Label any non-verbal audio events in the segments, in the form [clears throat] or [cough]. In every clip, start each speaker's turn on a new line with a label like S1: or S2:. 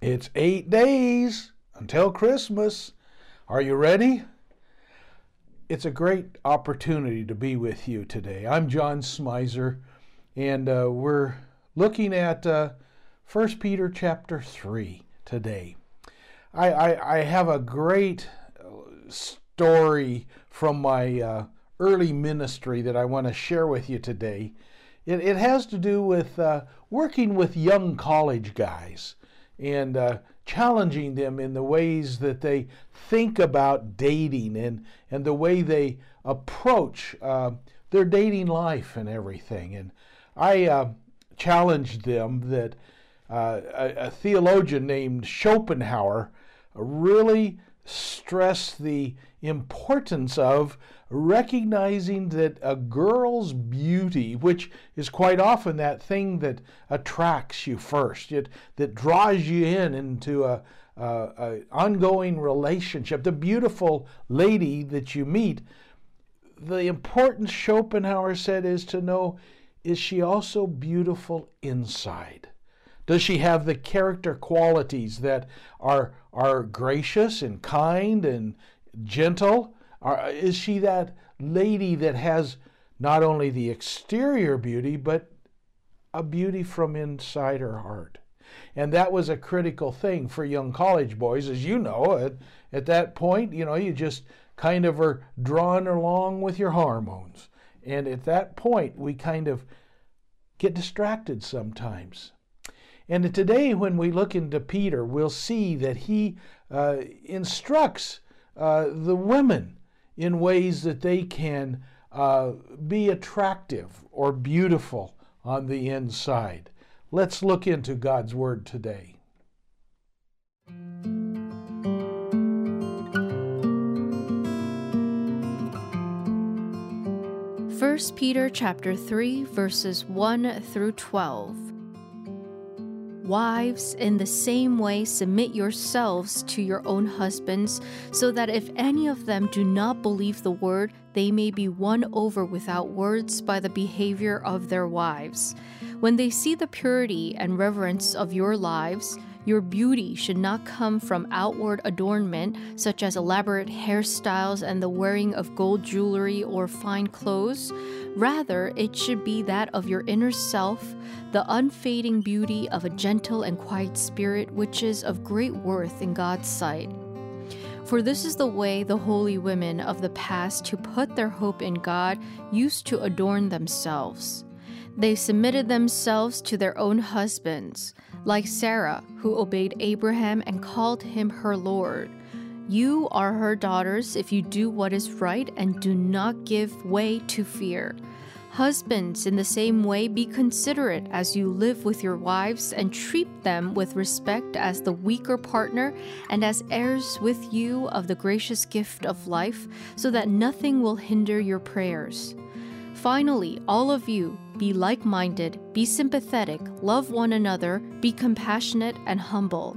S1: it's eight days until Christmas. Are you ready? It's a great opportunity to be with you today. I'm John Smizer, and uh, we're looking at uh, 1 Peter chapter 3 today. I, I, I have a great uh, story from my uh, early ministry that I want to share with you today. It, it has to do with uh, working with young college guys and uh, challenging them in the ways that they think about dating and, and the way they approach uh, their dating life and everything. And I uh, challenged them that uh, a, a theologian named Schopenhauer really stressed the importance of recognizing that a girl's beauty, which is quite often that thing that attracts you first, it, that draws you in into a, a, a ongoing relationship, the beautiful lady that you meet, the importance Schopenhauer said is to know is she also beautiful inside? Does she have the character qualities that are, are gracious and kind and gentle? Are, is she that lady that has not only the exterior beauty, but a beauty from inside her heart? And that was a critical thing for young college boys, as you know. At, at that point, you know, you just kind of are drawn along with your hormones. And at that point, we kind of get distracted sometimes. And today, when we look into Peter, we'll see that he uh, instructs uh, the women in ways that they can uh, be attractive or beautiful on the inside. Let's look into God's Word today.
S2: 1 Peter chapter 3 verses 1 through 12. Wives, in the same way, submit yourselves to your own husbands, so that if any of them do not believe the word, they may be won over without words by the behavior of their wives. When they see the purity and reverence of your lives, your beauty should not come from outward adornment, such as elaborate hairstyles and the wearing of gold jewelry or fine clothes. Rather, it should be that of your inner self, the unfading beauty of a gentle and quiet spirit, which is of great worth in God's sight. For this is the way the holy women of the past who put their hope in God used to adorn themselves. They submitted themselves to their own husbands, like Sarah, who obeyed Abraham and called him her Lord. You are her daughters if you do what is right and do not give way to fear. Husbands, in the same way, be considerate as you live with your wives and treat them with respect as the weaker partner and as heirs with you of the gracious gift of life, so that nothing will hinder your prayers. Finally, all of you, be like minded, be sympathetic, love one another, be compassionate and humble.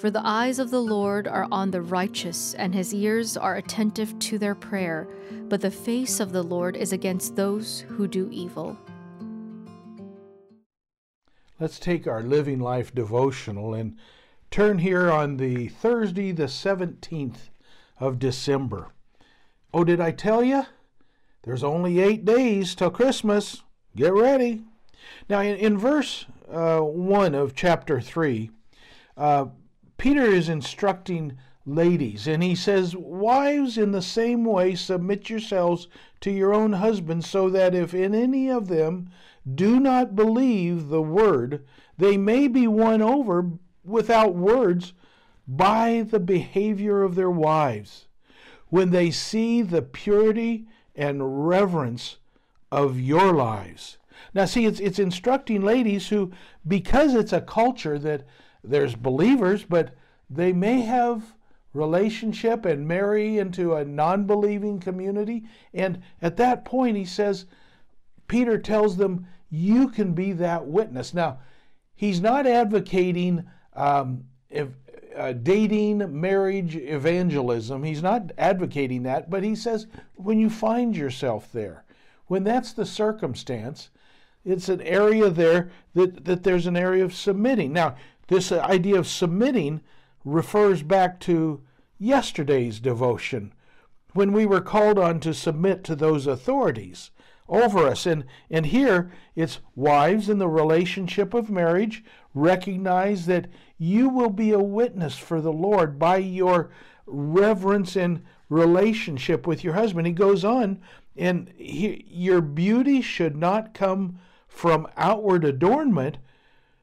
S2: For the eyes of the Lord are on the righteous, and his ears are attentive to their prayer, but the face of the Lord is against those who do evil.
S1: Let's take our Living Life devotional and turn here on the Thursday, the 17th of December. Oh, did I tell you? There's only eight days till Christmas. Get ready. Now, in, in verse uh, 1 of chapter 3, uh, Peter is instructing ladies. And he says, Wives, in the same way, submit yourselves to your own husbands, so that if in any of them do not believe the word, they may be won over without words by the behavior of their wives when they see the purity and reverence of your lives. Now, see, it's, it's instructing ladies who, because it's a culture that there's believers, but they may have relationship and marry into a non believing community. And at that point, he says, Peter tells them, you can be that witness. Now, he's not advocating um, if, uh, dating, marriage, evangelism. He's not advocating that, but he says when you find yourself there, when that's the circumstance, it's an area there that, that there's an area of submitting. Now, this uh, idea of submitting refers back to yesterday's devotion when we were called on to submit to those authorities over us. And, and here it's wives in the relationship of marriage recognize that you will be a witness for the Lord by your reverence and relationship with your husband. He goes on, and he, your beauty should not come from outward adornment,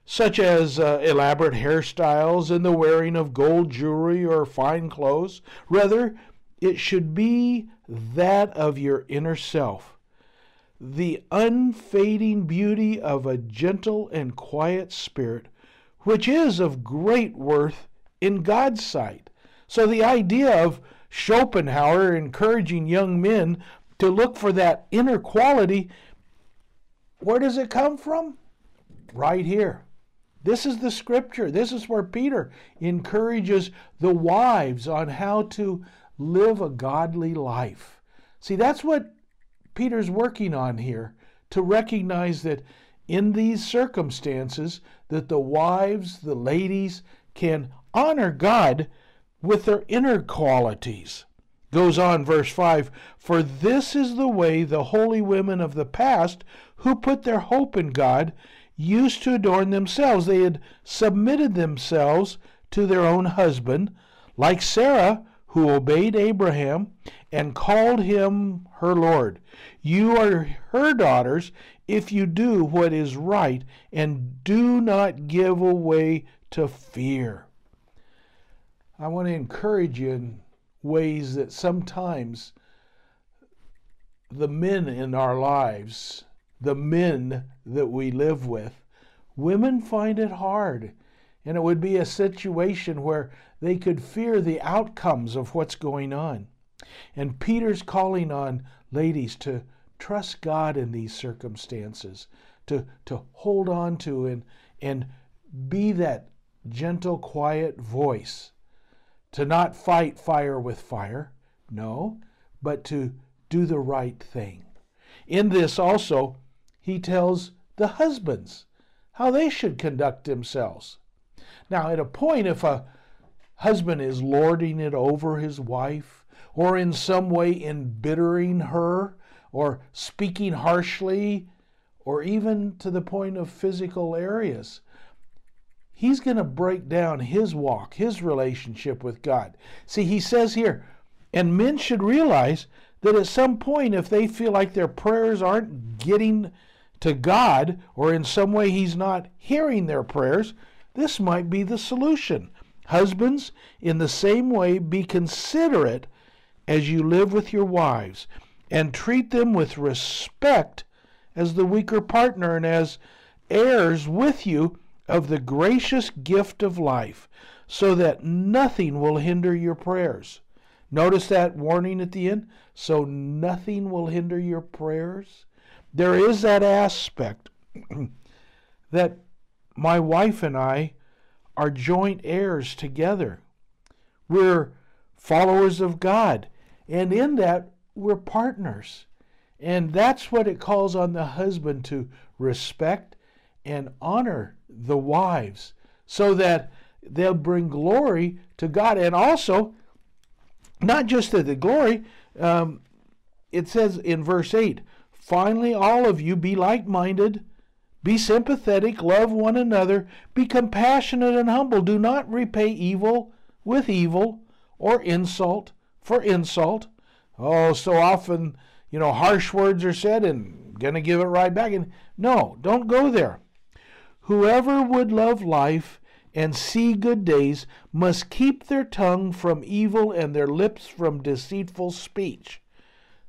S1: such as uh, elaborate hairstyles and the wearing of gold jewelry or fine clothes. Rather, it should be that of your inner self the unfading beauty of a gentle and quiet spirit, which is of great worth in God's sight. So the idea of Schopenhauer encouraging young men to look for that inner quality, where does it come from? Right here. This is the scripture. This is where Peter encourages the wives on how to live a godly life. See, that's what Peter's working on here to recognize that in these circumstances that the wives, the ladies can honor God with their inner qualities. Goes on verse 5, for this is the way the holy women of the past who put their hope in God used to adorn themselves. They had submitted themselves to their own husband, like Sarah, who obeyed Abraham and called him her Lord. You are her daughters if you do what is right and do not give away to fear. I want to encourage you in ways that sometimes the men in our lives, the men that we live with, women find it hard. And it would be a situation where they could fear the outcomes of what's going on. And Peter's calling on ladies to trust God in these circumstances, to, to hold on to and, and be that gentle, quiet voice, to not fight fire with fire, no, but to do the right thing. In this also, he tells the husbands how they should conduct themselves. Now, at a point, if a husband is lording it over his wife, or in some way embittering her, or speaking harshly, or even to the point of physical areas. He's going to break down his walk, his relationship with God. See, he says here, and men should realize that at some point, if they feel like their prayers aren't getting to God, or in some way He's not hearing their prayers, this might be the solution. Husbands, in the same way, be considerate as you live with your wives, and treat them with respect as the weaker partner and as heirs with you of the gracious gift of life, so that nothing will hinder your prayers. Notice that warning at the end? So nothing will hinder your prayers. There is that aspect [clears throat] that my wife and I are joint heirs together. We're followers of God. And in that, we're partners. And that's what it calls on the husband to respect and honor the wives so that they'll bring glory to God. And also, not just to the glory, um, it says in verse 8 finally, all of you be like minded, be sympathetic, love one another, be compassionate and humble. Do not repay evil with evil or insult for insult. Oh, so often, you know, harsh words are said and going to give it right back. And no, don't go there. Whoever would love life and see good days must keep their tongue from evil and their lips from deceitful speech.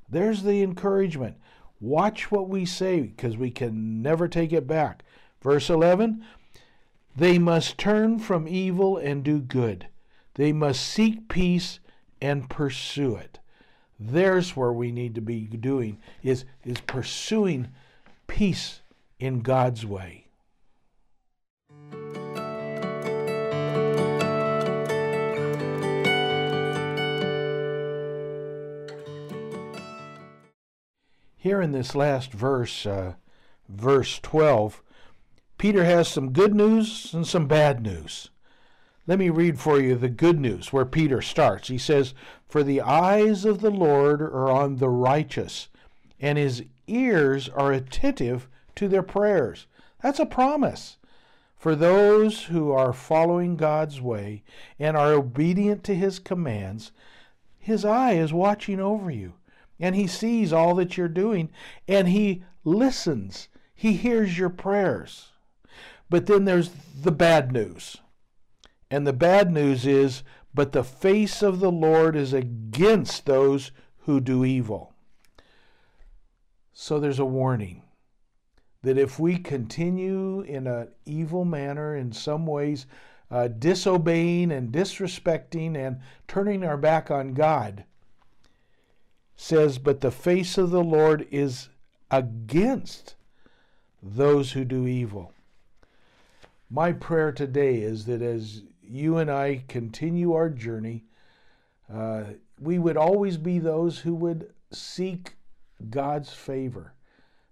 S1: There's the encouragement. Watch what we say because we can never take it back. Verse 11 They must turn from evil and do good, they must seek peace and pursue it. There's where we need to be doing is, is pursuing peace in God's way. Here in this last verse, uh, verse 12, Peter has some good news and some bad news. Let me read for you the good news where Peter starts. He says, For the eyes of the Lord are on the righteous, and his ears are attentive to their prayers. That's a promise. For those who are following God's way and are obedient to his commands, his eye is watching over you and he sees all that you're doing and he listens. He hears your prayers. But then there's the bad news. And the bad news is, but the face of the Lord is against those who do evil. So there's a warning that if we continue in an evil manner, in some ways, uh, disobeying and disrespecting and turning our back on God, says, But the face of the Lord is against those who do evil. My prayer today is that as you and I continue our journey, uh, we would always be those who would seek God's favor,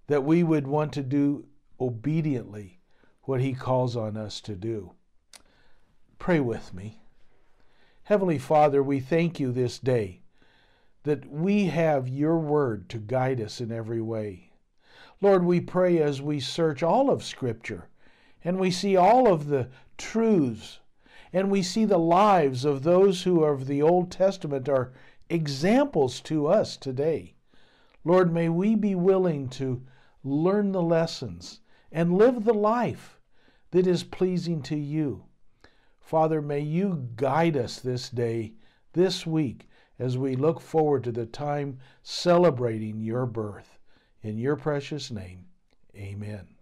S1: that we would want to do obediently what He calls on us to do. Pray with me. Heavenly Father, we thank you this day that we have your word to guide us in every way. Lord, we pray as we search all of Scripture and we see all of the truths and we see the lives of those who of the Old Testament are examples to us today. Lord, may we be willing to learn the lessons and live the life that is pleasing to you. Father, may you guide us this day, this week, as we look forward to the time celebrating your birth. In your precious name, amen.